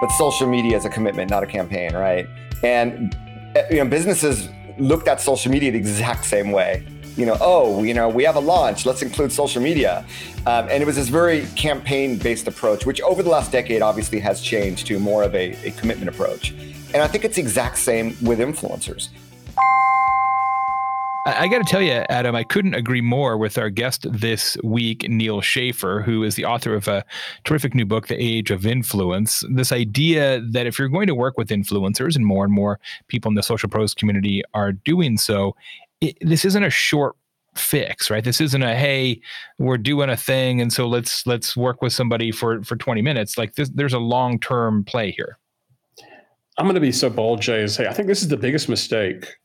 but social media is a commitment, not a campaign, right? And eh, you know, businesses looked at social media the exact same way. You know, oh, you know, we have a launch. Let's include social media, um, and it was this very campaign-based approach, which over the last decade obviously has changed to more of a, a commitment approach. And I think it's the exact same with influencers. I, got to tell you, Adam, I couldn't agree more with our guest this week, Neal Schaffer, who is the author of a terrific new book, The Age of Influence. This idea that if you're going to work with influencers, and more and more people in the social pros community are doing so, it, this isn't a short fix right? This isn't a hey we're doing a thing and so let's let's work with somebody for for 20 minutes. Like this there's a long term play here. I'm going to be so bold jay and say i think this is the biggest mistake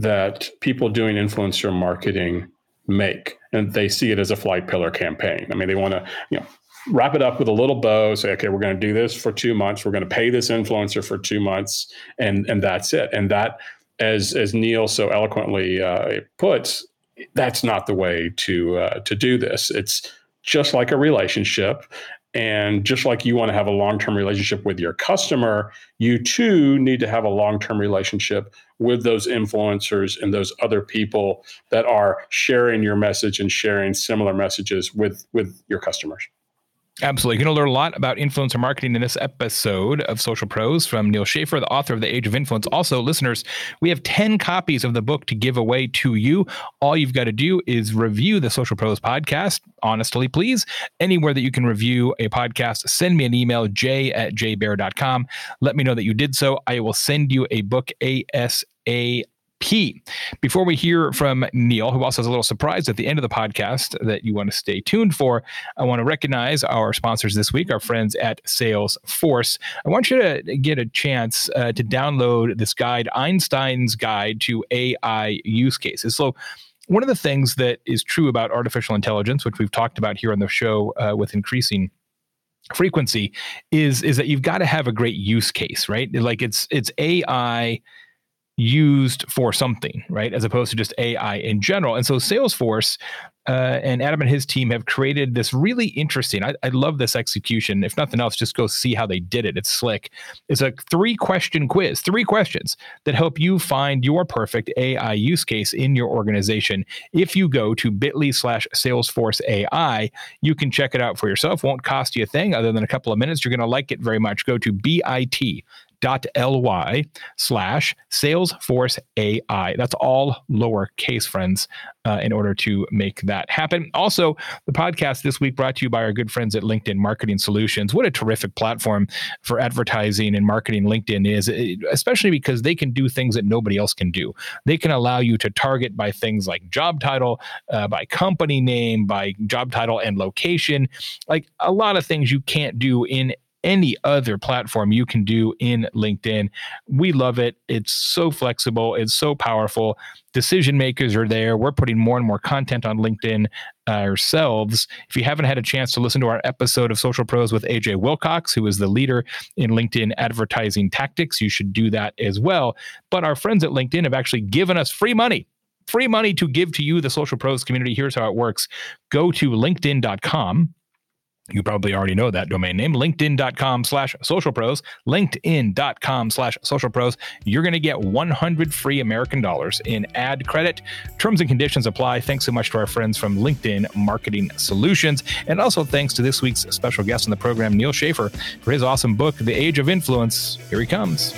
that people doing influencer marketing make and they see it as a flight pillar campaign. I mean they want to you know wrap it up with a little bow say okay we're going to do this for two months. We're going to pay this influencer for two months and and that's it. And that as as neil so eloquently uh, puts that's not the way to uh, to do this. It's just like a relationship and just like you want to have a long term relationship with your customer, you too need to have a long term relationship with those influencers and those other people that are sharing your message and sharing similar messages with, with your customers. Absolutely. You're going to learn a lot about influencer marketing in this episode of Social Pros from Neal Schaffer, the author of The Age of Influence. Also, listeners, we have 10 copies of the book to give away to you. All you've got to do is review the Social Pros podcast, honestly, please. Anywhere that you can review a podcast, send me an email, j at jaybaer.com. Let me know that you did so. I will send you a book ASA P. Before we hear from Neal, who also has a little surprise at the end of the podcast that you want to stay tuned for, I want to recognize our sponsors this week, our friends at Salesforce. I want you to get a chance uh, to download this guide, Einstein's Guide to AI Use Cases. So, one of the things that is true about artificial intelligence, which we've talked about here on the show uh, with increasing frequency, is is that you've got to have a great use case, right? Like it's it's AI used for something, right? As opposed to just AI in general. And so Salesforce uh, and Adam and his team have created this really interesting. I, I, love this execution. If nothing else, just go see how they did it. It's slick. It's a three question quiz, three questions that help you find your perfect AI use case in your organization. If you go to bit.ly slash Salesforce AI, you can check it out for yourself. Won't cost you a thing other than a couple of minutes. You're going to like it very much. Go to bit dot ly slash Salesforce AI. That's all lowercase, friends, uh, in order to make that happen. Also, the podcast this week brought to you by our good friends at LinkedIn Marketing Solutions. What a terrific platform for advertising and marketing LinkedIn is, especially because they can do things that nobody else can do. They can allow you to target by things like job title, uh, by company name, by job title and location, like a lot of things you can't do in any other platform you can do in LinkedIn. We love it. It's so flexible, it's so powerful. Decision makers are there. We're putting more and more content on LinkedIn uh, ourselves. If you haven't had a chance to listen to our episode of Social Pros with AJ Wilcox, who is the leader in LinkedIn advertising tactics, you should do that as well. But our friends at LinkedIn have actually given us free money free money to give to you, the social pros community. Here's how it works go to linkedin.com you probably already know that domain name, linkedin.com slash social pros, linkedin.com slash social pros. You're going to get 100 free American dollars in ad credit. Terms and conditions apply. Thanks so much to our friends from LinkedIn Marketing Solutions. And also thanks to this week's special guest on the program, neal Schaffer, for his awesome book, The Age of Influence. Here he comes.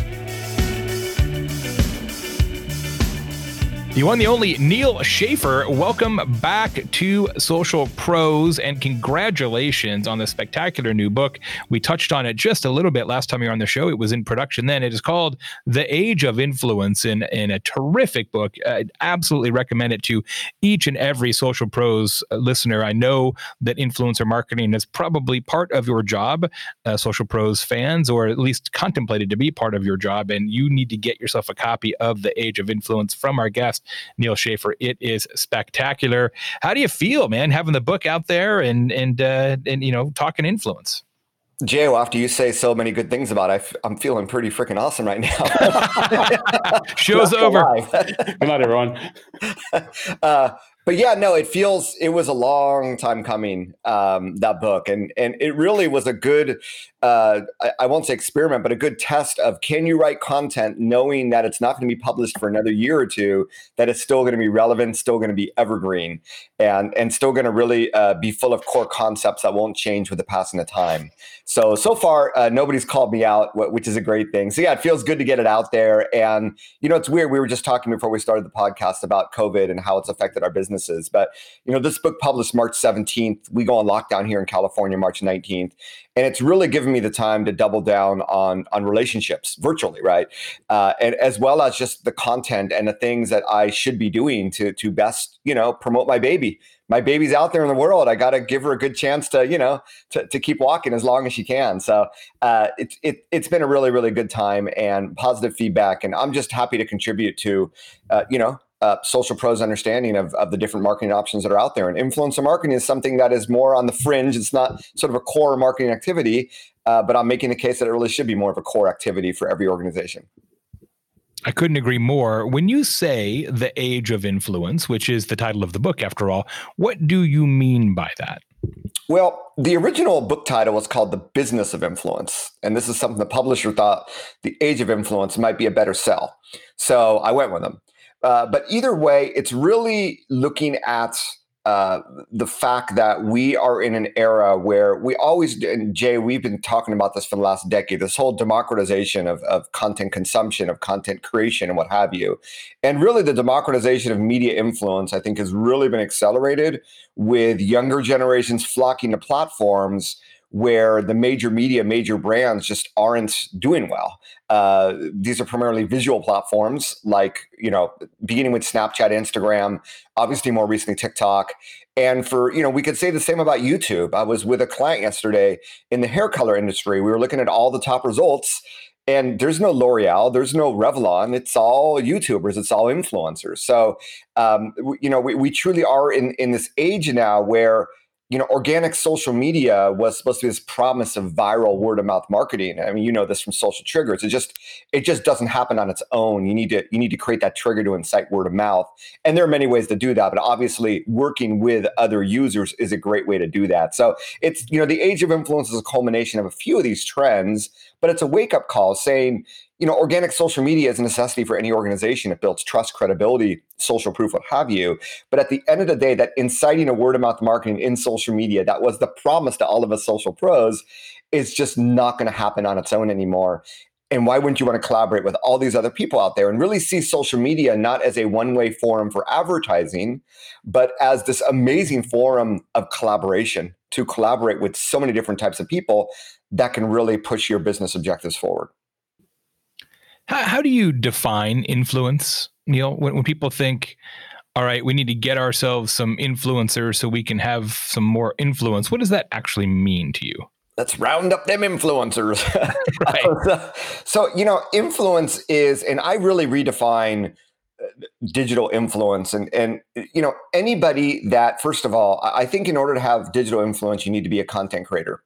The one, the only Neal Schaffer. Welcome back to Social Pros and congratulations on the spectacular new book. We touched on it just a little bit last time you were on the show. It was in production then. It is called The Age of Influence and, a terrific book. I'd absolutely recommend it to each and every Social Pros listener. I know that influencer marketing is probably part of your job, uh, Social Pros fans, or at least contemplated to be part of your job. And you need to get yourself a copy of The Age of Influence from our guest. Neal Schaffer. It is spectacular. How do you feel, man, having the book out there and and uh, and you know talking influence? Jay, well, after you say so many good things about it, f- I'm feeling pretty freaking awesome right now. Show's over. Good night, everyone. Uh, but yeah, no, it feels it was a long time coming. Um, that book, and and it really was a good, uh, I, I, won't say experiment, but a good test of can you write content knowing that it's not going to be published for another year or two, that it's still going to be relevant, still going to be evergreen, and and still going to really uh, be full of core concepts that won't change with the passing of time. So so far, uh, nobody's called me out, which is a great thing. So yeah, it feels good to get it out there, and you know, it's weird. We were just talking before we started the podcast about COVID and how it's affected our businesses. But you know, this book published March 17th. We go on lockdown here in California March 19th, and it's really given me the time to double down on on relationships virtually, right? Uh, and as well as just the content and the things that I should be doing to to best you know promote my baby my baby's out there in the world. I got to give her a good chance to, you know, to, to keep walking as long as she can. So uh, it, it, it's been a really, really good time and positive feedback. And I'm just happy to contribute to, uh, you know, uh, social pros understanding of, of the different marketing options that are out there. And influencer marketing is something that is more on the fringe. It's not sort of a core marketing activity, uh, but I'm making the case that it really should be more of a core activity for every organization. I couldn't agree more. When you say the age of influence, which is the title of the book after all, what do you mean by that? Well, the original book title was called The Business of Influence. And this is something the publisher thought The Age of Influence might be a better sell. So I went with them. Uh, but either way, it's really looking at uh, the fact that we are in an era where we always, and Jay, we've been talking about this for the last decade, this whole democratization of, of content consumption, of content creation, and what have you. And really, the democratization of media influence, I think, has really been accelerated with younger generations flocking to platforms where the major media, major brands just aren't doing well. Uh, these are primarily visual platforms, like you know, beginning with Snapchat, Instagram, obviously more recently TikTok, and for you know, we could say the same about YouTube. I was with a client yesterday in the hair color industry. We were looking at all the top results. And there's no L'Oreal, there's no Revlon. It's all YouTubers, it's all influencers. So, um, you know, we, we truly are in in this age now where you know, organic social media was supposed to be this promise of viral word of mouth marketing. I mean, you know this from social triggers. It just it just doesn't happen on its own. You need to you need to create that trigger to incite word of mouth. And there are many ways to do that, but obviously working with other users is a great way to do that. So it's you know, the age of influence is a culmination of a few of these trends, but it's a wake up call saying, you know, organic social media is a necessity for any organization. It builds trust, credibility, social proof, what have you. But at the end of the day, that inciting a word of mouth marketing in social media, that was the promise to all of us social pros, is just not going to happen on its own anymore. And why wouldn't you want to collaborate with all these other people out there and really see social media not as a one way forum for advertising, but as this amazing forum of collaboration to collaborate with so many different types of people that can really push your business objectives forward? How, how do you define influence, Neal? When, when people think, all right, we need to get ourselves some influencers so we can have some more influence, what does that actually mean to you? Let's round up them influencers. right. so, you know, influence is, and I really redefine uh, digital influence and and you know anybody that first of all i think in order to have digital influence you need to be a content creator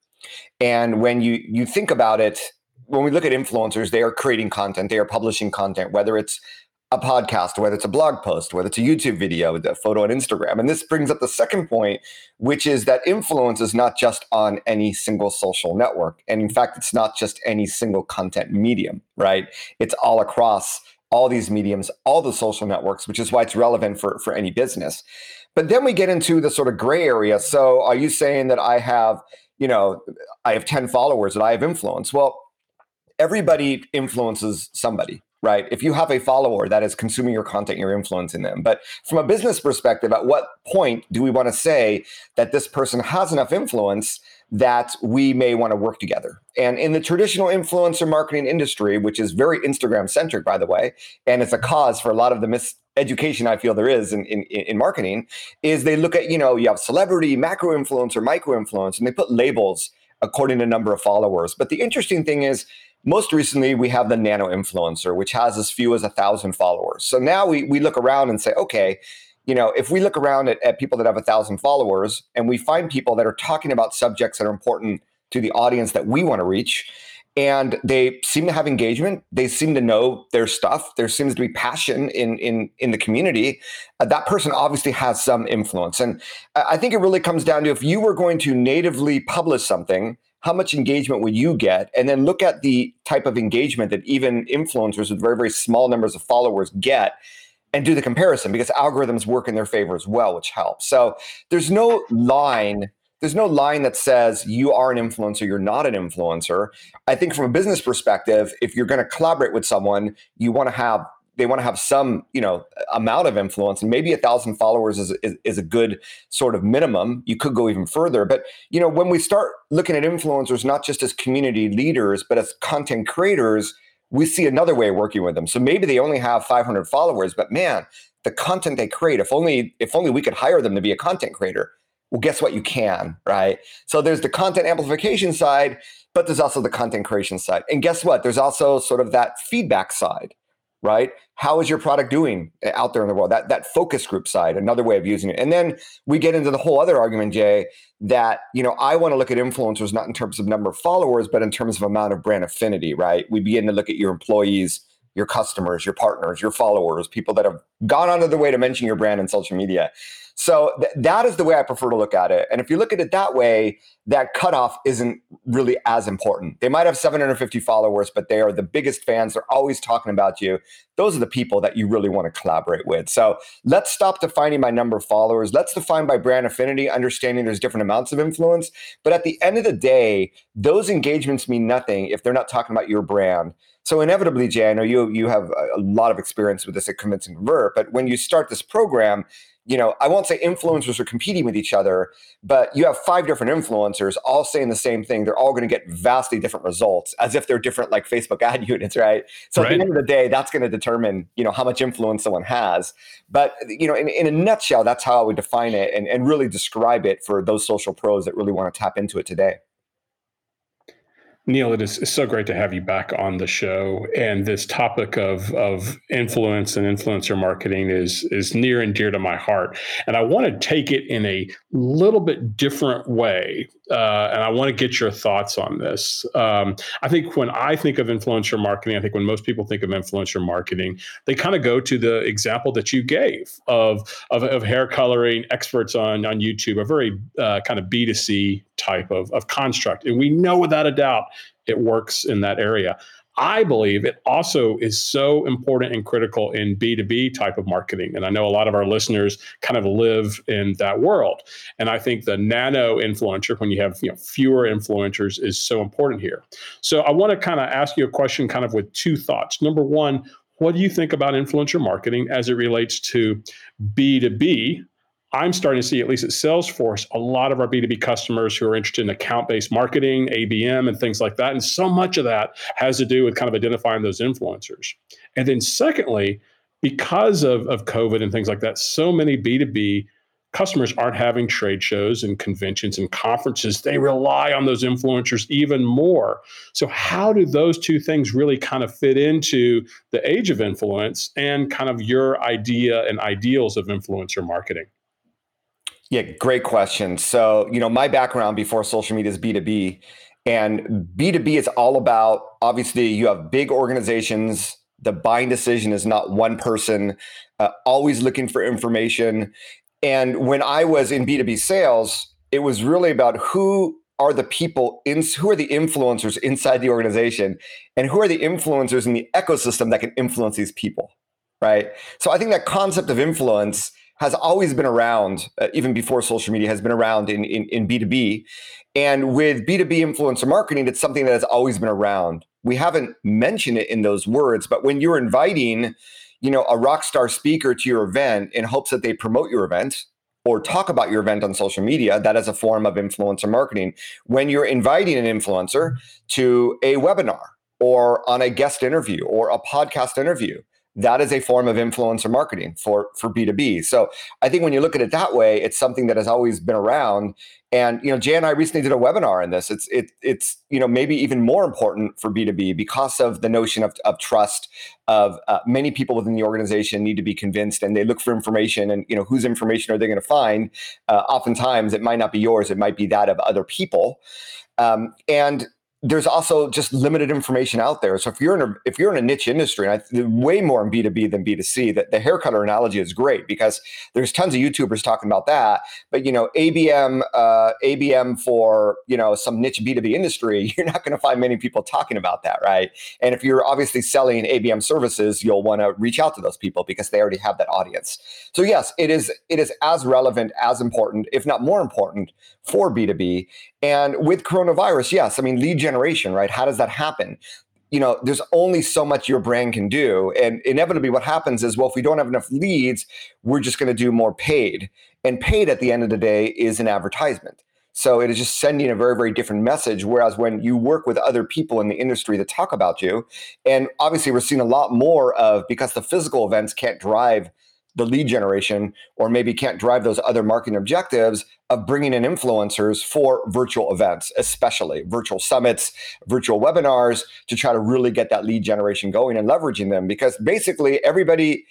and when you you think about it when we look at influencers, they are creating content, they are publishing content, whether it's a podcast, whether it's a blog post, whether it's a YouTube video, a photo on Instagram. And this brings up the second point, which is that influence is not just on any single social network. And in fact, it's not just any single content medium, right? It's all across all these mediums, all the social networks, which is why it's relevant for, for any business. But then we get into the sort of gray area. So are you saying that I have, you know, I have 10 followers that I have influence? Well, everybody influences somebody right? If you have a follower that is consuming your content, you're influencing them. But from a business perspective, at what point do we want to say that this person has enough influence that we may want to work together? And in the traditional influencer marketing industry, which is very Instagram centric, by the way, and it's a cause for a lot of the miseducation I feel there is in, in, in marketing, is they look at, you know, you have celebrity, macro influencer, micro influence, and they put labels according to number of followers. But the interesting thing is, most recently, we have the nano influencer, which has as few as a thousand followers. So now we, we look around and say, okay, you know, if we look around at, at people that have a thousand followers and we find people that are talking about subjects that are important to the audience that we want to reach, and they seem to have engagement they seem to know their stuff there seems to be passion in in in the community uh, that person obviously has some influence. And i think it really comes down to if you were going to natively publish something how much engagement would you get? And then look at the type of engagement that even influencers with very very small numbers of followers get and do the comparison because algorithms work in their favor as well which helps so there's no line there's no line that says you are an influencer, you're not an influencer. I think from a business perspective, if you're going to collaborate with someone, you want to have they want to have some you know amount of influence and maybe a thousand followers is, is, is, a good sort of minimum you could go even further but you know when we start looking at influencers not just as community leaders but as content creators we see another way of working with them so maybe they only have 500 followers but man the content they create if only if only we could hire them to be a content creator well, guess what? You can, right? So there's the content amplification side, but there's also the content creation side. And guess what? There's also sort of that feedback side, right? How is your product doing eh, out there in the world? That that focus group side, another way of using it. And then we get into the whole other argument, Jay, that you know I want to look at influencers not in terms of number of followers, but in terms of amount of brand affinity, right? We begin to look at your employees your customers, your partners, your followers, people that have gone out of the way to mention your brand in social media. So th- that is the way I prefer to look at it. And if you look at it that way, that cutoff isn't really as important. They might have 750 followers, but they are the biggest fans. They're always talking about you. Those are the people that you really want to collaborate with. So let's stop defining by number of followers. Let's define by brand affinity, understanding there's different amounts of influence. But at the end of the day, those engagements mean nothing if they're not talking about your brand. So inevitably, Jay, I know you you have a lot of experience with this at Convince and Convert, but when you start this program, you know, I won't say influencers are competing with each other, but you have five different influencers all saying the same thing. They're all going to get vastly different results as if they're different like Facebook ad units, right? So right. at the end of the day, that's going to determine, you know, how much influence someone has. But, you know, in, in a nutshell, that's how I would define it and, and really describe it for those social pros that really want to tap into it today. Neal, it is so great to have you back on the show. And this topic of, of influence and influencer marketing is, is near and dear to my heart. And I want to take it in a little bit different way. Uh, and I want to get your thoughts on this. Um, I think when I think of influencer marketing, I think when most people think of influencer marketing, they kind of go to the example that you gave of, of, of hair coloring experts on, on YouTube, a very uh, kind of B2C type of, of construct. And we know without a doubt it works in that area. I believe it also is so important and critical in B2B type of marketing. And I know a lot of our listeners kind of live in that world. And I think the nano influencer, when you have you know, fewer influencers, is so important here. So I want to kind of ask you a question kind of with two thoughts. Number one, what do you think about influencer marketing as it relates to B2B I'm starting to see, at least at Salesforce, a lot of our B2B customers who are interested in account based marketing, ABM, and things like that. And so much of that has to do with kind of identifying those influencers. And then, secondly, because of, of COVID and things like that, so many B2B customers aren't having trade shows and conventions and conferences. They rely on those influencers even more. So, how do those two things really kind of fit into the age of influence and kind of your idea and ideals of influencer marketing? Yeah, great question. So, you know, my background before social media is B2B, and B2B is all about obviously you have big organizations. The buying decision is not one person, uh, always looking for information. And when I was in B2B sales, it was really about who are the people in who are the influencers inside the organization and who are the influencers in the ecosystem that can influence these people right so i think that concept of influence has always been around, uh, even before social media has been around in, in, in B2B. And with B2B influencer marketing, it's something that has always been around. We haven't mentioned it in those words, but when you're inviting, you know, a rock star speaker to your event in hopes that they promote your event or talk about your event on social media, that is a form of influencer marketing. When you're inviting an influencer to a webinar or on a guest interview or a podcast interview, that is a form of influencer marketing for for b2b so i think when you look at it that way it's something that has always been around. And you know jay and i recently did a webinar on this. It's it, it's you know maybe even more important for b2b because of the notion of, of trust of uh, many people within the organization need to be convinced and they look for information and you know whose information are they going to find? Uh, oftentimes it might not be yours. It might be that of other people. Um, and there's also just limited information out there. So if you're in a if you're in a niche industry, and I, way more in B two B than B two C, that the hair cutter analogy is great because there's tons of YouTubers talking about that. But you know, ABM uh, ABM for you know some niche B two B industry, you're not going to find many people talking about that, right? And if you're obviously selling ABM services, you'll want to reach out to those people because they already have that audience. So yes, it is it is as relevant, as important, if not more important, for B two B. And with coronavirus, yes, I mean lead generation, right? How does that happen? You know, there's only so much your brand can do. And inevitably, what happens is, well, if we don't have enough leads, we're just going to do more paid. And paid at the end of the day is an advertisement. So it is just sending a very, very different message. Whereas when you work with other people in the industry that talk about you, and obviously we're seeing a lot more of because the physical events can't drive the lead generation or maybe can't drive those other marketing objectives of bringing in influencers for virtual events especially virtual summits virtual webinars to try to really get that lead generation going and leveraging them. Because basically everybody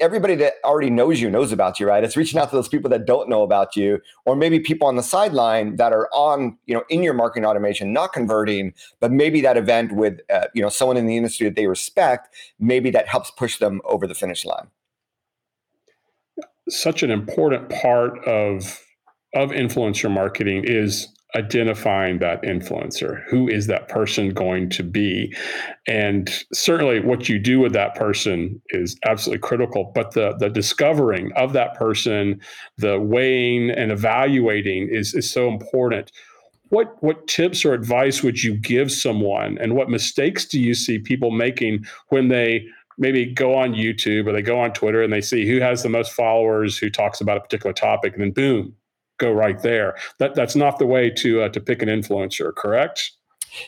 everybody that already knows you knows about you right? It's reaching out to those people that don't know about you or maybe people on the sideline that are on you know in your marketing automation not converting but maybe that event with uh, you know someone in the industry that they respect maybe that helps push them over the finish line. Such an important part of of influencer marketing is identifying that influencer. Who is that person going to be? And certainly what you do with that person is absolutely critical but the the discovering of that person the weighing and evaluating is is so important. What what tips or advice would you give someone and what mistakes do you see people making when they maybe go on YouTube or they go on Twitter and they see who has the most followers who talks about a particular topic, and then boom, go right there. That that's not the way to uh, to pick an influencer, correct?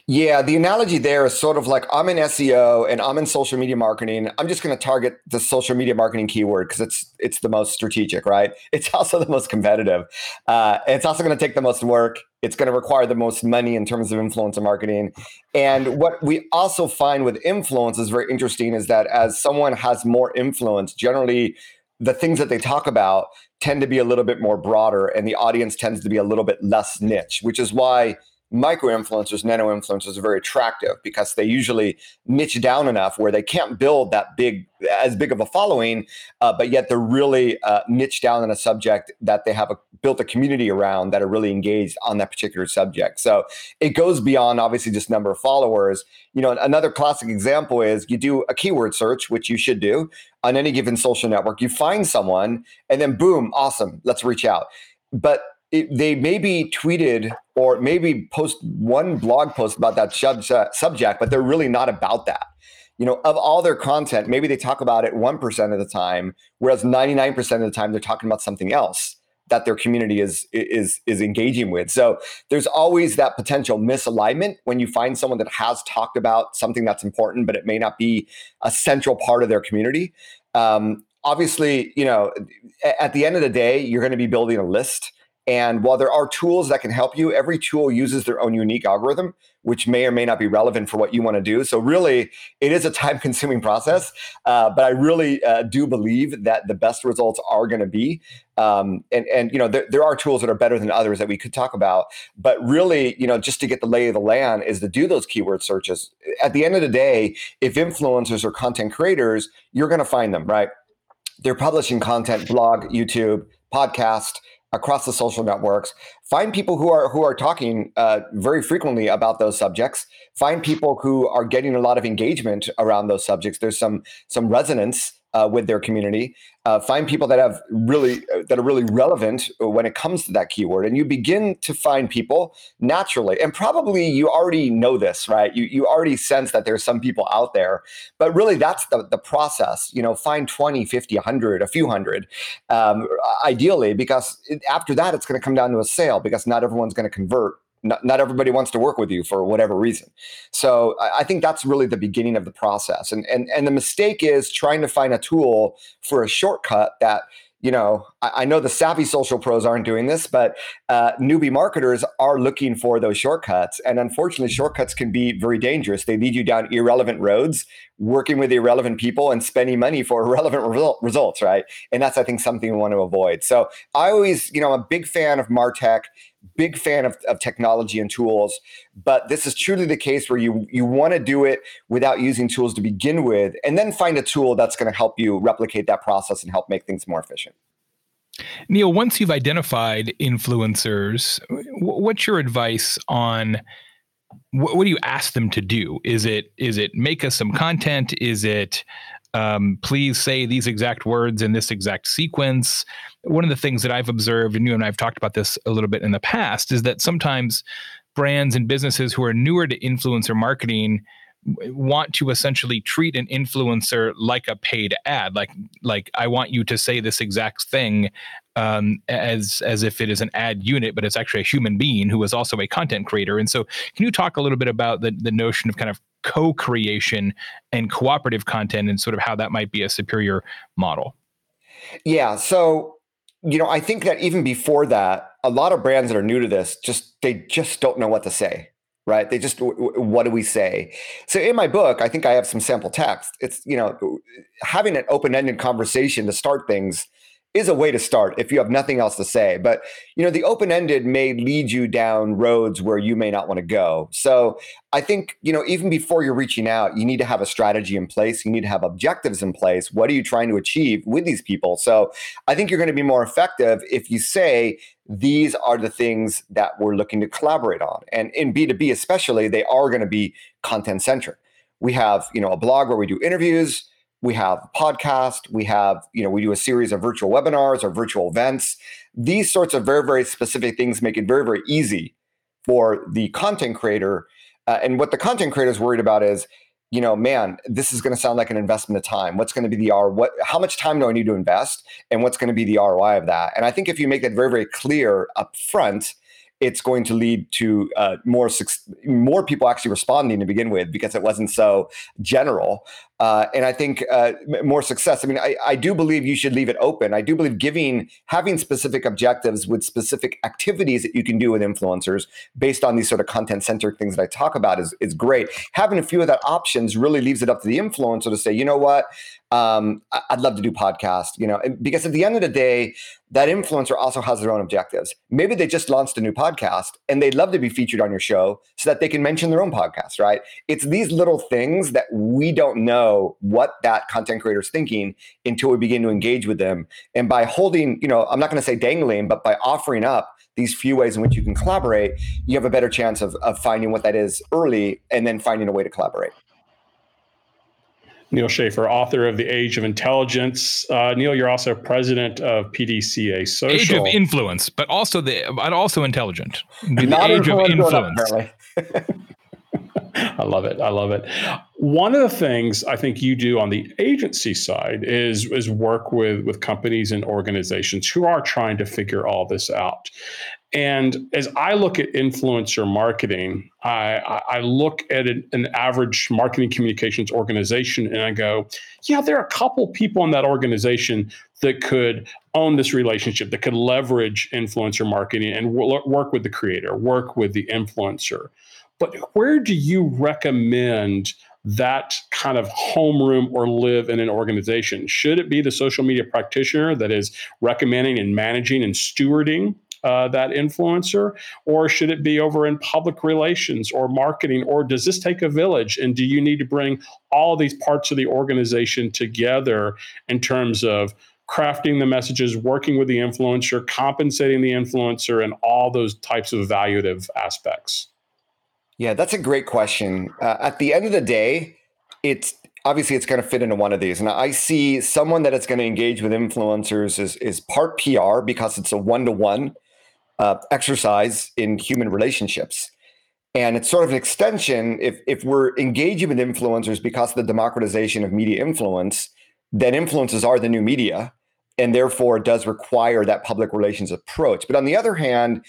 Yeah, the analogy there is sort of like I'm in SEO and I'm in social media marketing. I'm just going to target the social media marketing keyword because it's it's the most strategic, right? It's also the most competitive. Uh, it's also going to take the most work. It's going to require the most money in terms of influencer marketing. And what we also find with influence is very interesting is that as someone has more influence, generally the things that they talk about tend to be a little bit more broader and the audience tends to be a little bit less niche, which is why micro influencers, nano influencers are very attractive because they usually niche down enough where they can't build that big, as big of a following, uh, but yet they're really uh, niche down in a subject that they have a, built a community around that are really engaged on that particular subject. So it goes beyond obviously just number of followers. You know, another classic example is you do a keyword search, which you should do on any given social network. You find someone, and then boom, awesome, let's reach out. But it, they maybe tweeted or maybe post one blog post about that sub- subject, but they're really not about that. You know, of all their content, maybe they talk about it 1% of the time, whereas 99% of the time they're talking about something else that their community is is is engaging with. So there's always that potential misalignment when you find someone that has talked about something that's important, but it may not be a central part of their community. Um, obviously, you know, at the end of the day, you're going to be building a list and while there are tools that can help you, every tool uses their own unique algorithm, which may or may not be relevant for what you want to do. So, really, it is a time consuming process. Uh, but I really uh, do believe that the best results are going to be. Um, and, and, you know, there, there are tools that are better than others that we could talk about. But really, you know, just to get the lay of the land is to do those keyword searches. At the end of the day, if influencers or content creators, you're going to find them, right? They're publishing content, blog, YouTube, podcast across the social networks find people who are who are talking uh, very frequently about those subjects find people who are getting a lot of engagement around those subjects. There's some some resonance uh, with their community. Uh, find people that have really uh, that are really relevant when it comes to that keyword, and you begin to find people naturally. And probably you already know this, right? You you already sense that there's some people out there, but really that's the the process. You know, find 20, 50, 100, a few hundred, um, ideally, because after that it's going to come down to a sale because not everyone's going to convert not, not everybody wants to work with you for whatever reason. So I, I think that's really the beginning of the process. And, and, and the mistake is trying to find a tool for a shortcut that, you know, I know the savvy social pros aren't doing this, but uh, newbie marketers are looking for those shortcuts. And unfortunately, shortcuts can be very dangerous. They lead you down irrelevant roads, working with irrelevant people and spending money for irrelevant result, results, right? And that's, I think, something we want to avoid. So I always, you know, I'm a big fan of Martech big fan of, of technology and tools but this is truly the case where you you want to do it without using tools to begin with and then find a tool that's going to help you replicate that process and help make things more efficient neal once you've identified influencers what's your advice on what, what do you ask them to do is it is it make us some content is it um, please say these exact words in this exact sequence. One of the things that I've observed, and you and I have talked about this a little bit in the past, is that sometimes brands and businesses who are newer to influencer marketing want to essentially treat an influencer like a paid ad like like i want you to say this exact thing um, as as if it is an ad unit but it's actually a human being who is also a content creator. And so can you talk a little bit about the the notion of kind of co-creation and cooperative content and sort of how that might be a superior model? Yeah so you know i think that even before that a lot of brands that are new to this just they just don't know what to say right? They just what do we say? So in my book i think i have some sample text. It's you know having an open-ended conversation to start things is a way to start if you have nothing else to say. But you know, the open ended may lead you down roads where you may not want to go. So I think you know, even before you're reaching out, you need to have a strategy in place. You need to have objectives in place. What are you trying to achieve with these people? So I think you're going to be more effective if you say these are the things that we're looking to collaborate on. And in B2B especially, they are going to be content centric. We have, you know, a blog where we do interviews we have podcast we have you know we do a series of virtual webinars or virtual events. These sorts of very very specific things make it very very easy for the content creator uh, and what the content creator is worried about is you know man this is going to sound like an investment of time. What's going to be the r what how much time do i need to invest? And what's going to be the roi of that? And i think if you make that very very clear up front it's going to lead to uh, more more people actually responding to begin with because it wasn't so general. Uh, and I think uh, more success. I mean, I, I do believe you should leave it open. I do believe giving having specific objectives with specific activities that you can do with influencers based on these sort of content centric things that I talk about is is great. Having a few of that options really leaves it up to the influencer to say, you know what, um, I'd love to do podcast. You know, because at the end of the day, that influencer also has their own objectives. Maybe they just launched a new podcast and they'd love to be featured on your show so that they can mention their own podcast, right? It's these little things that we don't know what that content creator is thinking until we begin to engage with them. And by holding, you know, I'm not going to say dangling, but by offering up these few ways in which you can collaborate, you have a better chance of, of finding what that is early and then finding a way to collaborate. Neal Schaffer, author of The Age of Intelligence. Uh, Neal, you're also president of PDCA Social. Age of Influence, but also the but also intelligent. The Not Age of Influence. I love it. I love it. One of the things I think you do on the agency side is is work with with companies and organizations who are trying to figure all this out. And as I look at influencer marketing, I, I look at an, an, average marketing communications organization and I go, yeah, there are a couple people in that organization that could own this relationship, that could leverage influencer marketing and w- work with the creator, work with the influencer. But where do you recommend that kind of homeroom or live in an organization? Should it be the social media practitioner that is recommending and managing and stewarding uh, that influencer, or should it be over in public relations or marketing, or does this take a village? And do you need to bring all these parts of the organization together in terms of crafting the messages, working with the influencer, compensating the influencer, and all those types of evaluative aspects? Yeah, that's a great question. Uh, at the end of the day, it's obviously it's going to fit into one of these. And I see someone that is going to engage with influencers is is part PR because it's a one to one uh, exercise in human relationships. And it's sort of an extension. If, if we're engaging with influencers because of the democratization of media influence, then influencers are the new media. And therefore, does require that public relations approach. But on the other hand,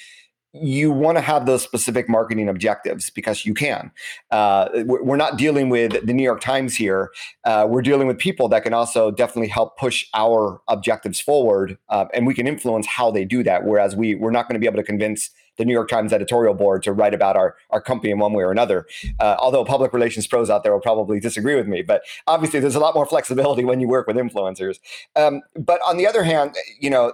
you want to have those specific marketing objectives because you can. Uh, we're not dealing with the New York Times here. Uh, we're dealing with people that can also definitely help push our objectives forward, uh, and we can influence how they do that. Whereas we we're not going to be able to convince the New York Times editorial board to write about our, our company in one way or another. Uh, although public relations pros out there will probably disagree with me, but obviously there's a lot more flexibility when you work with influencers. Um, but on the other hand, you know,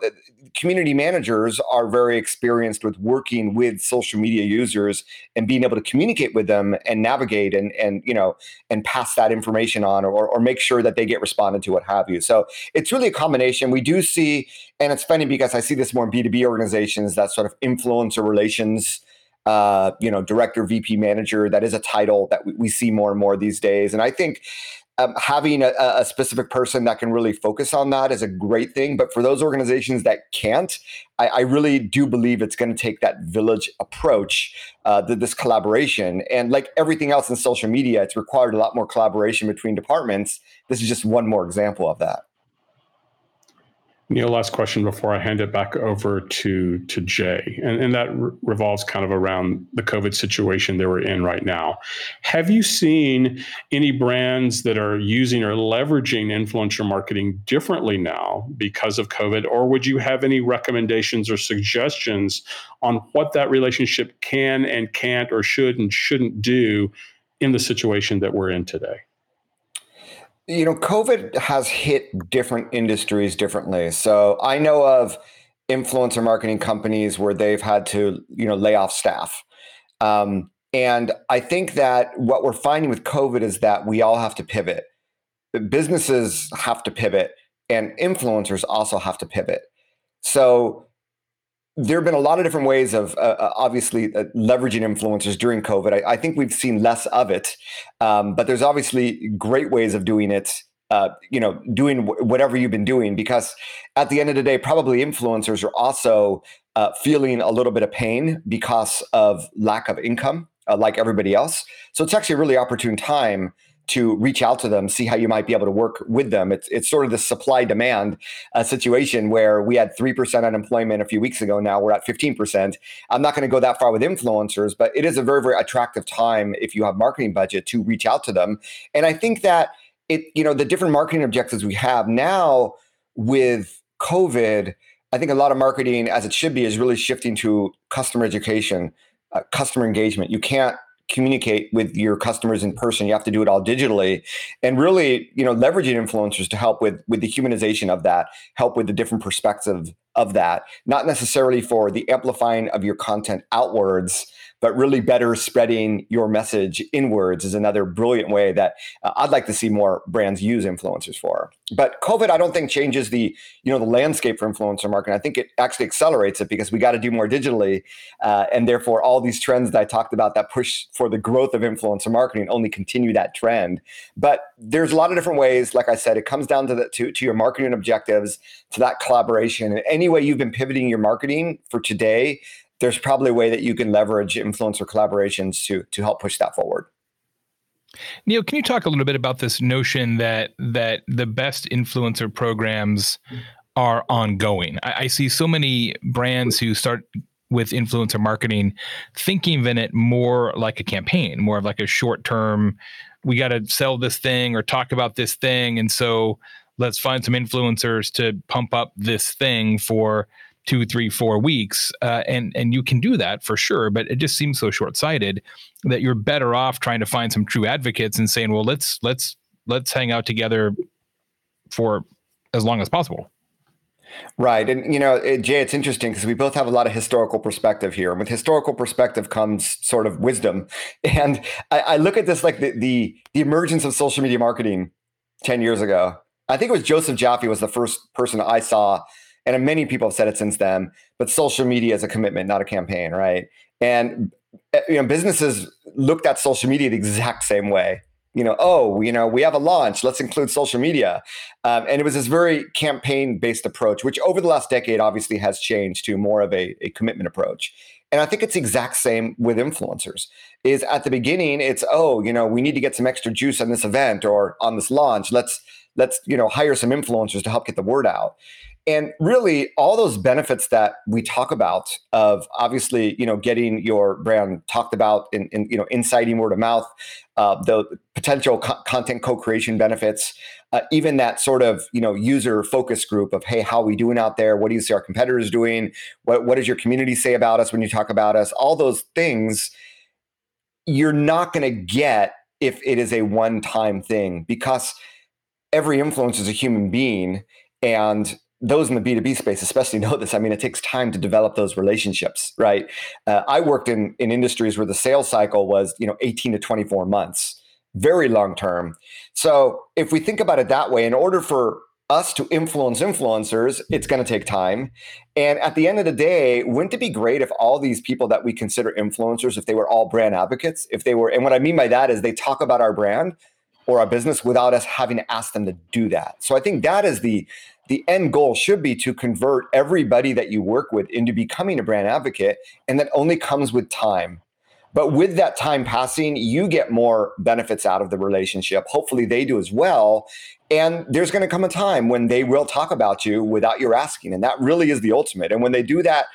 community managers are very experienced with working with social media users and being able to communicate with them and navigate and and you know and pass that information on or, or make sure that they get responded to what have you. So it's really a combination. We do see and it's funny because i see this more in b2b organizations that sort of influencer relations uh, you know director vp manager that is a title that we, we see more and more these days. And i think um, having a, a, specific person that can really focus on that is a great thing. But for those organizations that can't, I, I really do believe it's going to take that village approach, uh, this collaboration. And like everything else in social media, it's required a lot more collaboration between departments. This is just one more example of that. Neal, last question before I hand it back over to to Jay, and, and that re- revolves kind of around the COVID situation that we're in right now. Have you seen any brands that are using or leveraging influencer marketing differently now because of COVID, or would you have any recommendations or suggestions on what that relationship can and can't or should and shouldn't do in the situation that we're in today? You know, COVID has hit different industries differently. So I know of influencer marketing companies where they've had to, you know, lay off staff. Um, and I think that what we're finding with COVID is that we all have to pivot. Businesses have to pivot, and influencers also have to pivot. So there have been a lot of different ways of uh, uh, obviously uh, leveraging influencers during COVID. I, I, think we've seen less of it, um, but there's obviously great ways of doing it. Uh, you know, doing w- whatever you've been doing, because at the end of the day, probably influencers are also uh, feeling a little bit of pain because of lack of income, uh, like everybody else. So it's actually a really opportune time to reach out to them, see how you might be able to work with them. It's it's sort of the supply demand uh, situation where we had three percent unemployment a few weeks ago. Now we're at fifteen percent. I'm not going to go that far with influencers, but it is a very very attractive time if you have marketing budget to reach out to them. And I think that it you know the different marketing objectives we have now with COVID. I think a lot of marketing, as it should be, is really shifting to customer education, uh, customer engagement. You can't communicate with your customers in person you have to do it all digitally. And really you know leveraging influencers to help with with the humanization of that help with the different perspective of that not necessarily for the amplifying of your content outwards but really better spreading your message inwards is another brilliant way that uh, I'd like to see more brands use influencers for. But COVID, I don't think changes the you know the landscape for influencer marketing. I think it actually accelerates it because we got to do more digitally, uh, and therefore all these trends that I talked about that push for the growth of influencer marketing only continue that trend. But there's a lot of different ways. Like I said, it comes down to the to, to your marketing objectives, to that collaboration, and any way you've been pivoting your marketing for today there's probably a way that you can leverage influencer collaborations to to help push that forward. Neal, can you talk a little bit about this notion that that the best influencer programs are ongoing? I, I see so many brands who start with influencer marketing thinking of it more like a campaign, more of like a short term. We got to sell this thing or talk about this thing, and so let's find some influencers to pump up this thing for two, three, four weeks, uh, and and you can do that for sure. But it just seems so short sighted that you're better off trying to find some true advocates and saying, well, let's let's let's hang out together for as long as possible. Right. And, you know, Jay, it's interesting because we both have a lot of historical perspective here. And with historical perspective comes sort of wisdom. And I, I look at this like the, the, the emergence of social media marketing 10 years ago. I think it was Joseph Jaffe was the first person I saw and many people have said it since then but social media is a commitment not a campaign right? And eh, you know businesses looked at social media the exact same way. You know oh you know we have a launch let's include social media. Um, and it was this very campaign based approach which over the last decade obviously has changed to more of a, a commitment approach. And i think it's the exact same with influencers is at the beginning it's oh you know we need to get some extra juice on this event or on this launch let's let's you know hire some influencers to help get the word out And really, all those benefits that we talk about of obviously, you know, getting your brand talked about in, in you know, inciting word of mouth, uh, the potential co- content co-creation benefits, uh, even that sort of you know user focus group of hey, how are we doing out there? What do you see our competitors doing? What what does your community say about us when you talk about us? All those things you're not going to get if it is a one-time thing because every influencer is a human being and those in the b2b space especially know this. I mean it takes time to develop those relationships right? Uh, i worked in in industries where the sales cycle was you know 18 to 24 months very long term. So if we think about it that way in order for us to influence influencers, it's going to take time. And at the end of the day, wouldn't it be great if all these people that we consider influencers, if they were all brand advocates, if they were, and what I mean by that is they talk about our brand or our business without us having to ask them to do that. So I think that is the the end goal should be to convert everybody that you work with into becoming a brand advocate, and that only comes with time. But with that time passing, you get more benefits out of the relationship. Hopefully, they do as well. And there's going to come a time when they will talk about you without your asking. And that really is the ultimate. And when they do that,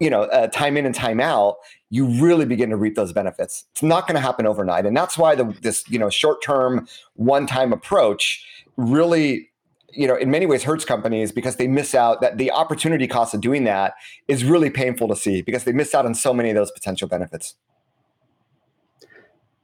you know, uh, time in and time out, you really begin to reap those benefits. It's not going to happen overnight. And that's why the, this, you know, short term, one time approach really you know in many ways hurts companies because they miss out that the opportunity cost of doing that is really painful to see because they miss out on so many of those potential benefits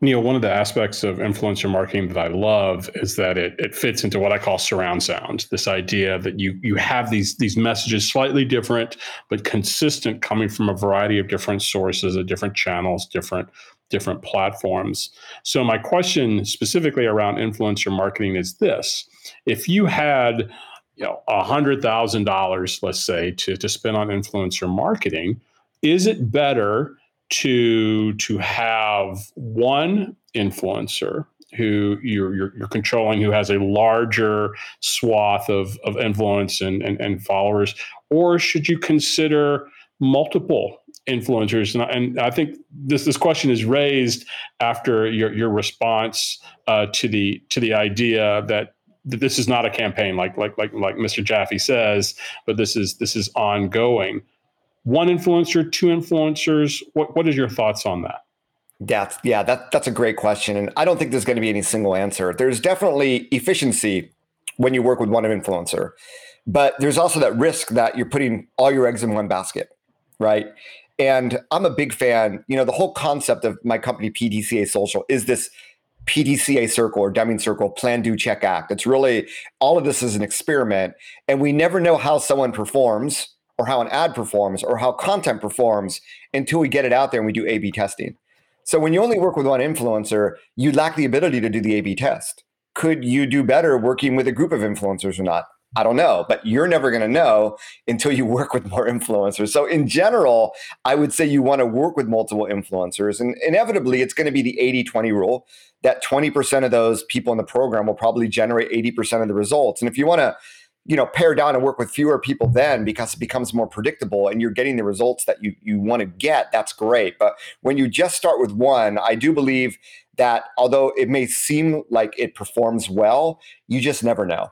Neal, one of the aspects of influencer marketing that I love is that it, it fits into what I call surround sound. This idea that you you have these these messages slightly different but consistent, coming from a variety of different sources, of different channels, different different platforms. So my question specifically around influencer marketing is this: If you had you know a hundred thousand dollars, let's say, to to spend on influencer marketing, is it better to to have one influencer who you're, you're, you're, controlling who has a larger swath of, of influence and, and, and followers or should you consider multiple influencers and I, and I think this this question is raised after your your response uh, to the to the idea that that this is not a campaign like like like like Mr. Jaffe says but this is this is ongoing one influencer, two influencers? What what is your thoughts on that? That's yeah, that that's a great question, and I don't think there's going to be any single answer. There's definitely efficiency when you work with one influencer, but there's also that risk that you're putting all your eggs in one basket, right? And I'm a big fan. You know, the whole concept of my company PDCA Social is this PDCA circle or Deming circle, plan, do, check, act. It's really all of this is an experiment, and we never know how someone performs or how an ad performs or how content performs until we get it out there and we do A B testing. So when you only work with one influencer, you lack the ability to do the A B test. Could you do better working with a group of influencers or not? I don't know, but you're never going to know until you work with more influencers. So, in general, I would say you want to work with multiple influencers. And inevitably, it's going to be the 80 20 rule that 20% of those people in the program will probably generate 80% of the results. And if you want to you know pare down and work with fewer people then because it becomes more predictable and you're getting the results that you you want to get that's great but when you just start with one i do believe that although it may seem like it performs well you just never know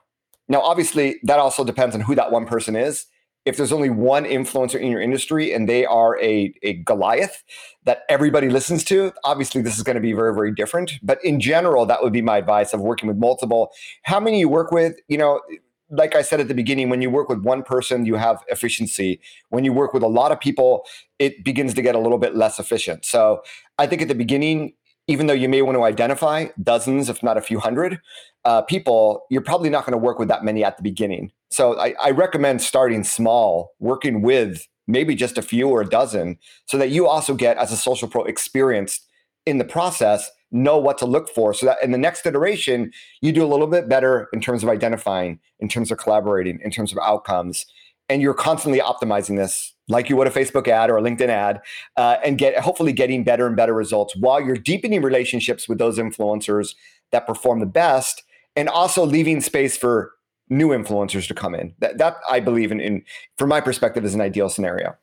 now obviously that also depends on who that one person is if there's only one influencer in your industry and they are a, a Goliath that everybody listens to, obviously this is going to be very, very different. But in general, that would be my advice of working with multiple. How many you work with, you know, like I said at the beginning, when you work with one person, you have efficiency. When you work with a lot of people, it begins to get a little bit less efficient. So I think at the beginning, even though you may want to identify dozens, if not a few hundred uh, people, you're probably not going to work with that many at the beginning. So I, I recommend starting small, working with maybe just a few or a dozen, so that you also get, as a social pro, experienced in the process know what to look for. So that in the next iteration you do a little bit better in terms of identifying in terms of collaborating in terms of outcomes and you're constantly optimizing this like you would a facebook ad or a linkedin ad uh, and get hopefully getting better and better results while you're deepening relationships with those influencers that perform the best and also leaving space for new influencers to come in. That, that i believe in, in from my perspective is an ideal scenario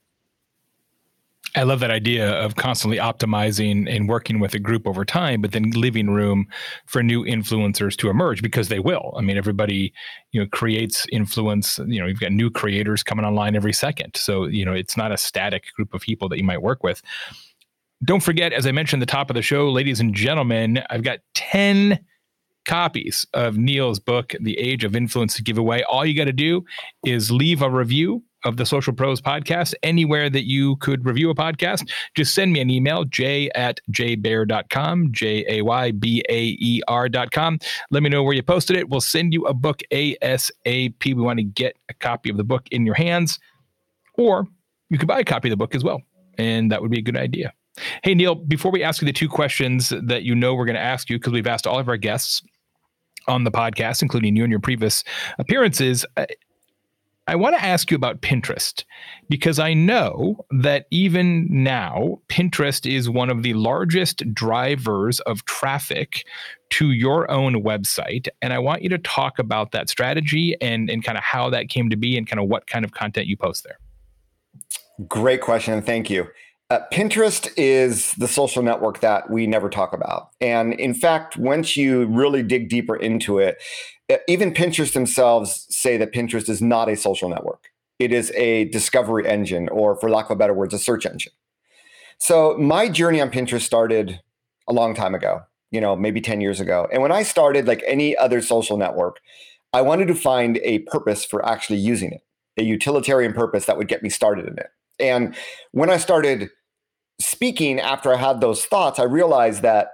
I love that idea of constantly optimizing and working with a group over time, but then leaving room for new influencers to emerge because they will. I mean, everybody, you know, creates influence. You know, you've got new creators coming online every second. So, you know, it's not a static group of people that you might work with. Don't forget, as I mentioned at the top of the show, ladies and gentlemen, I've got 10 copies of Neal's book, The Age of Influence to give away. All you got to do is leave a review of the Social Pros podcast anywhere that you could review a podcast. Just send me an email, j at jaybaer.com, J A Y B A E R.com. Let me know where you posted it. We'll send you a book ASAP. We want to get a copy of the book in your hands, or you could buy a copy of the book as well. And that would be a good idea. Hey, Neal, before we ask you the two questions that you know we're going to ask you, because we've asked all of our guests on the podcast, including you and your previous appearances, uh, I want to ask you about Pinterest because I know that even now, Pinterest is one of the largest drivers of traffic to your own website. And I want you to talk about that strategy and, and kind of how that came to be and kind of what kind of content you post there. Great question. Thank you. Uh, Pinterest is the social network that we never talk about. And in fact, once you really dig deeper into it, even Pinterest themselves say that Pinterest is not a social network. It is a discovery engine, or for lack of a better words, a search engine. So my journey on Pinterest started a long time ago, you know, maybe 10 years ago. And when I started, like any other social network, I wanted to find a purpose for actually using it, a utilitarian purpose that would get me started in it. And when I started speaking after I had those thoughts, I realized that,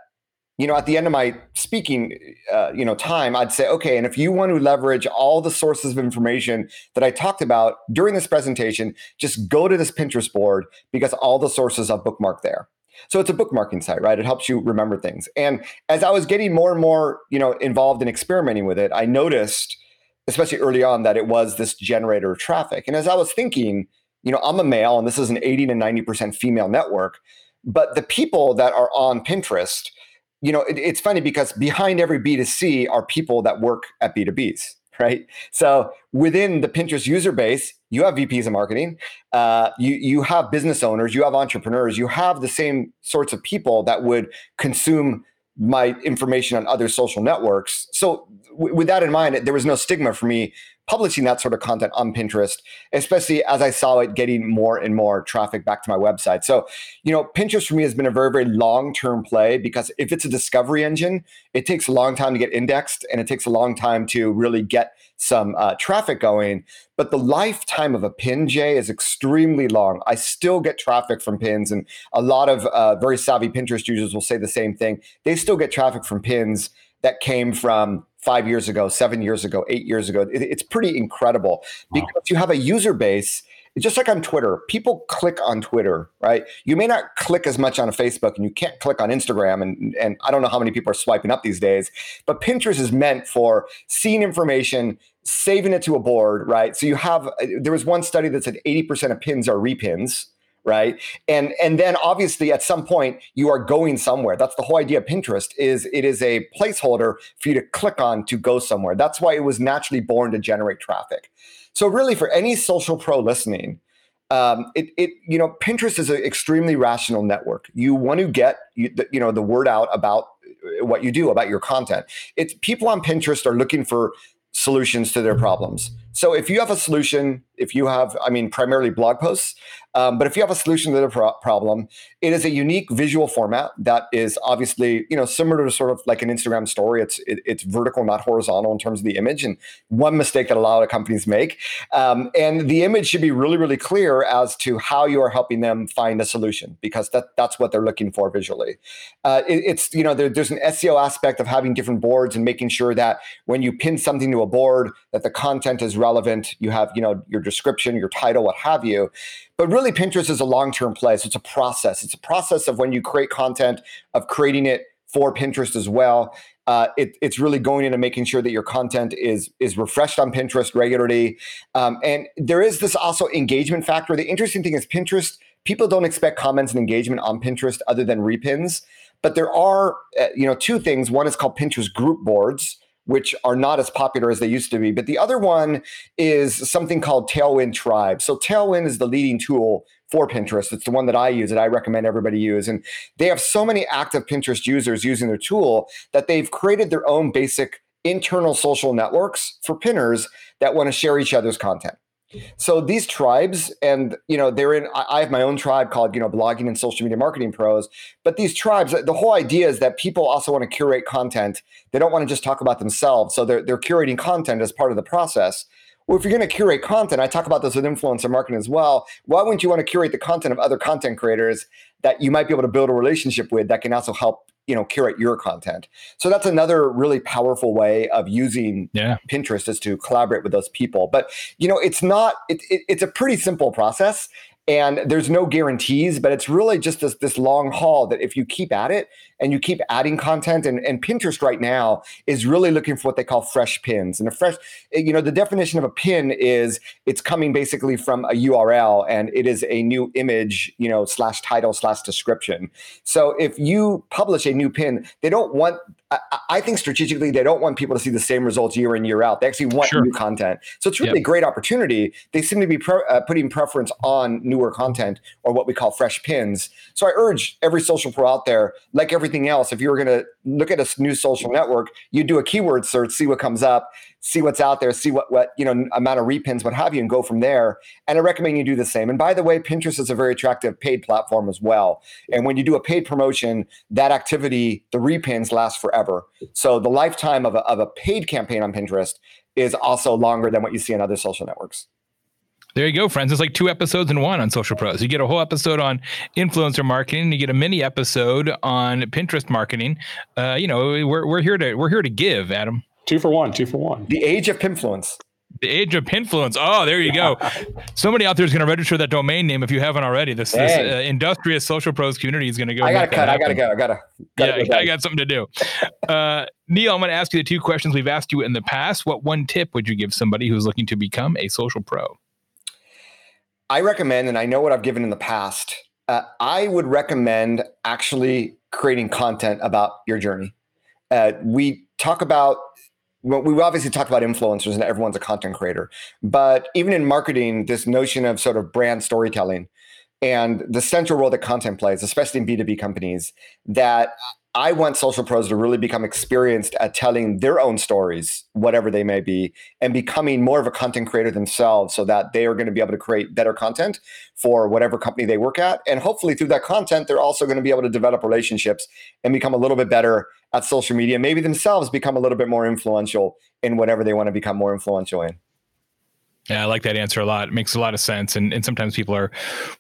you know, at the end of my speaking, uh, you know, time, I'd say, okay, and if you want to leverage all the sources of information that I talked about during this presentation, just go to this Pinterest board because all the sources are bookmarked there. So it's a bookmarking site, right? It helps you remember things. And as I was getting more and more, you know, involved in experimenting with it, I noticed, especially early on, that it was this generator of traffic. And as I was thinking, you know, I'm a male and this is an 80 to 90% female network. But the people that are on Pinterest, you know, it, it's funny because behind every B2C are people that work at B2Bs, right? So within the Pinterest user base, you have VPs of marketing, uh, you you have business owners, you have entrepreneurs, you have the same sorts of people that would consume my information on other social networks. So w- with that in mind, there was no stigma for me publishing that sort of content on Pinterest, especially as I saw it getting more and more traffic back to my website. So, you know, Pinterest for me has been a very, very long term play because if it's a discovery engine, it takes a long time to get indexed and it takes a long time to really get some uh, traffic going. But the lifetime of a pin, Jay, is extremely long. I still get traffic from pins, and a lot of uh, very savvy Pinterest users will say the same thing. They still get traffic from pins that came from five years ago, seven years ago, eight years ago. It, it's pretty incredible wow. because you have a user base. Just like on Twitter, people click on Twitter, right? You may not click as much on Facebook and you can't click on Instagram. And, and I don't know how many people are swiping up these days, but Pinterest is meant for seeing information, saving it to a board, right? So you have, uh, there was one study that said 80% of pins are repins right? And and then obviously at some point you are going somewhere. That's the whole idea of pinterest is it is a placeholder for you to click on to go somewhere. That's why it was naturally born to generate traffic. So really for any social pro listening um, it, it you know pinterest is an extremely rational network. You want to get you, the, you know the word out about what you do about your content. It's people on pinterest are looking for solutions to their problems. So if you have a solution if you have i mean primarily blog posts um, but if you have a solution to the pro- problem, it is a unique visual format that is obviously you know similar to sort of like an Instagram story. It's it, it's vertical, not horizontal in terms of the image. And one mistake that a lot of companies make. Um, and the image should be really really clear as to how you are helping them find a solution because that that's what they're looking for visually. Uh, it, it's you know there, there's an SEO aspect of having different boards and making sure that when you pin something to a board that the content is relevant. You have you know your description, your title, what have you. But really, Pinterest is a long term play. So it's a process. It's a process of when you create content, of creating it for Pinterest as well. Uh, it, it's really going into making sure that your content is is refreshed on Pinterest regularly. Um, and there is this also engagement factor. The interesting thing is Pinterest. People don't expect comments and engagement on Pinterest other than repins. But there are, uh, you know, two things. One is called Pinterest group boards, which are not as popular as they used to be. But the other one is something called Tailwind Tribe. So Tailwind is the leading tool for Pinterest. It's the one that I use that I recommend everybody use. And they have so many active Pinterest users using their tool that they've created their own basic internal social networks for pinners that want to share each other's content. So these tribes, and you know, they're in. I have my own tribe called, you know, blogging and social media marketing pros. But these tribes, the whole idea is that people also want to curate content. They don't want to just talk about themselves. So they're they're curating content as part of the process. Well, if you're going to curate content, I talk about this with influencer marketing as well. Why wouldn't you want to curate the content of other content creators that you might be able to build a relationship with that can also help you know curate your content. So that's another really powerful way of using yeah. pinterest is to collaborate with those people. But you know it's not it, it, it's a pretty simple process and there's no guarantees but it's really just this this long haul that if you keep at it and you keep adding content and, and pinterest right now is really looking for what they call fresh pins. And a fresh eh, you know the definition of a pin is it's coming basically from a url and it is a new image you know slash title slash description. So if you publish a new pin they don't want I, I, think strategically they don't want people to see the same results year in year out. They actually want sure. new content. So it's really yep. a great opportunity. They seem to be pre- uh, putting preference on newer content or what we call fresh pins. So I urge every social pro out there, like everything else, if you were going to look at a new social network, you do a keyword search, see what comes up, see what's out there, see what what you know amount of repins, what have you, and go from there. And I recommend you do the same. And by the way, Pinterest is a very attractive paid platform as well. And when you do a paid promotion, that activity, the repins last forever. So the lifetime of a, of a paid campaign on Pinterest is also longer than what you see on other social networks. There you go, friends. It's like two episodes in one on Social Pros. You get a whole episode on influencer marketing. You get a mini episode on Pinterest marketing. Uh, you know, we're, we're here to we're here to give, Adam. Two for one. Two for one. The age of Pinfluence. The age of Pinfluence. Oh, there you go. Somebody out there is going to register that domain name if you haven't already. This, this uh, industrious social pros community is going to go. I got to cut. I got to go. I got to. Yeah, go I got something to do. Uh, Neal, I'm going to ask you the two questions we've asked you in the past. What one tip would you give somebody who's looking to become a social pro? I recommend, and I know what I've given in the past, uh, I would recommend actually creating content about your journey. Uh, we talk about well, we obviously talk about influencers and everyone's a content creator, but even in marketing, this notion of sort of brand storytelling and the central role that content plays, especially in B2B companies, that I want social pros to really become experienced at telling their own stories, whatever they may be, and becoming more of a content creator themselves so that they are going to be able to create better content for whatever company they work at. And hopefully, through that content, they're also going to be able to develop relationships and become a little bit better at social media, maybe themselves become a little bit more influential in whatever they want to become more influential in. Yeah, I like that answer a lot. It makes a lot of sense, and and sometimes people are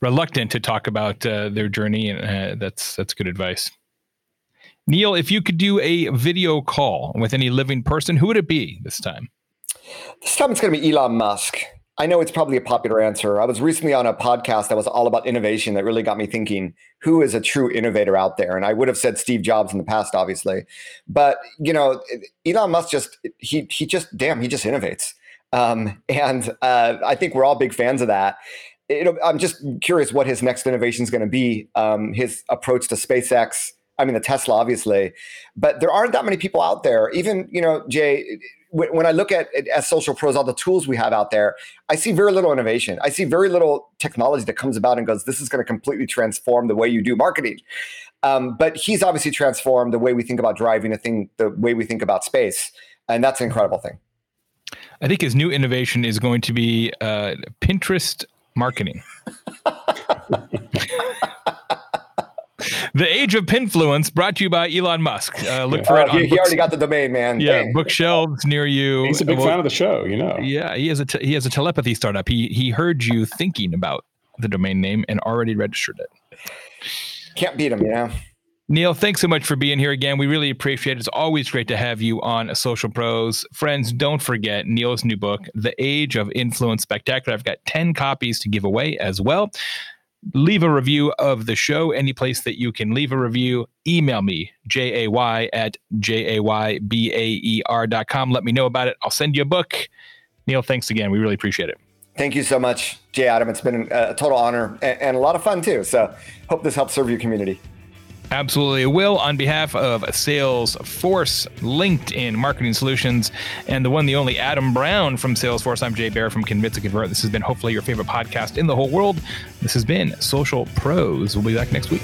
reluctant to talk about uh, their journey, and uh, that's that's good advice. Neal, if you could do a video call with any living person, who would it be this time? This time it's going to be Elon Musk. I know it's probably a popular answer. I was recently on a podcast that was all about innovation that really got me thinking who is a true innovator out there? And I would have said Steve Jobs in the past, obviously. But, you know, Elon Musk just, he, he just, damn, he just innovates. Um, and uh, I think we're all big fans of that. I'm just curious what his next innovation is going to be. Um, his approach to SpaceX, I mean, the Tesla, obviously, but there aren't that many people out there. Even, you know, Jay, when I look at as social pros, all the tools we have out there, I see very little innovation. I see very little technology that comes about and goes, this is going to completely transform the way you do marketing. Um, but he's obviously transformed the way we think about driving a thing, the way we think about space. And that's an incredible thing. I think his new innovation is going to be uh, Pinterest marketing. The Age of Pinfluence, brought to you by Elon Musk. Uh, look for it. he, he already got the domain, man. Yeah, hey. bookshelves near you. He's a big well, fan of the show, you know. Yeah, he has a te- he has a telepathy startup. He he heard you thinking about the domain name and already registered it. Can't beat him, you know. Neal, thanks so much for being here again. We really appreciate it. It's always great to have you on Social Pros. Friends, don't forget Neal's new book, The Age of Influence Spectacular. I've got 10 copies to give away as well leave a review of the show. Any place that you can leave a review email me j-a-y at j-a-y-b-a-e-r dot com. Let me know about it. I'll send you a book. Neal thanks again. We really appreciate it. Thank you so much jay adam. It's been a total honor and, a lot of fun too. So hope this helps serve your community Absolutely. Will, on behalf of Salesforce, LinkedIn Marketing Solutions, and the one, the only Adam Brown from Salesforce, I'm Jay Baer from Convince and Convert. This has been hopefully your favorite podcast in the whole world. This has been Social Pros. We'll be back next week.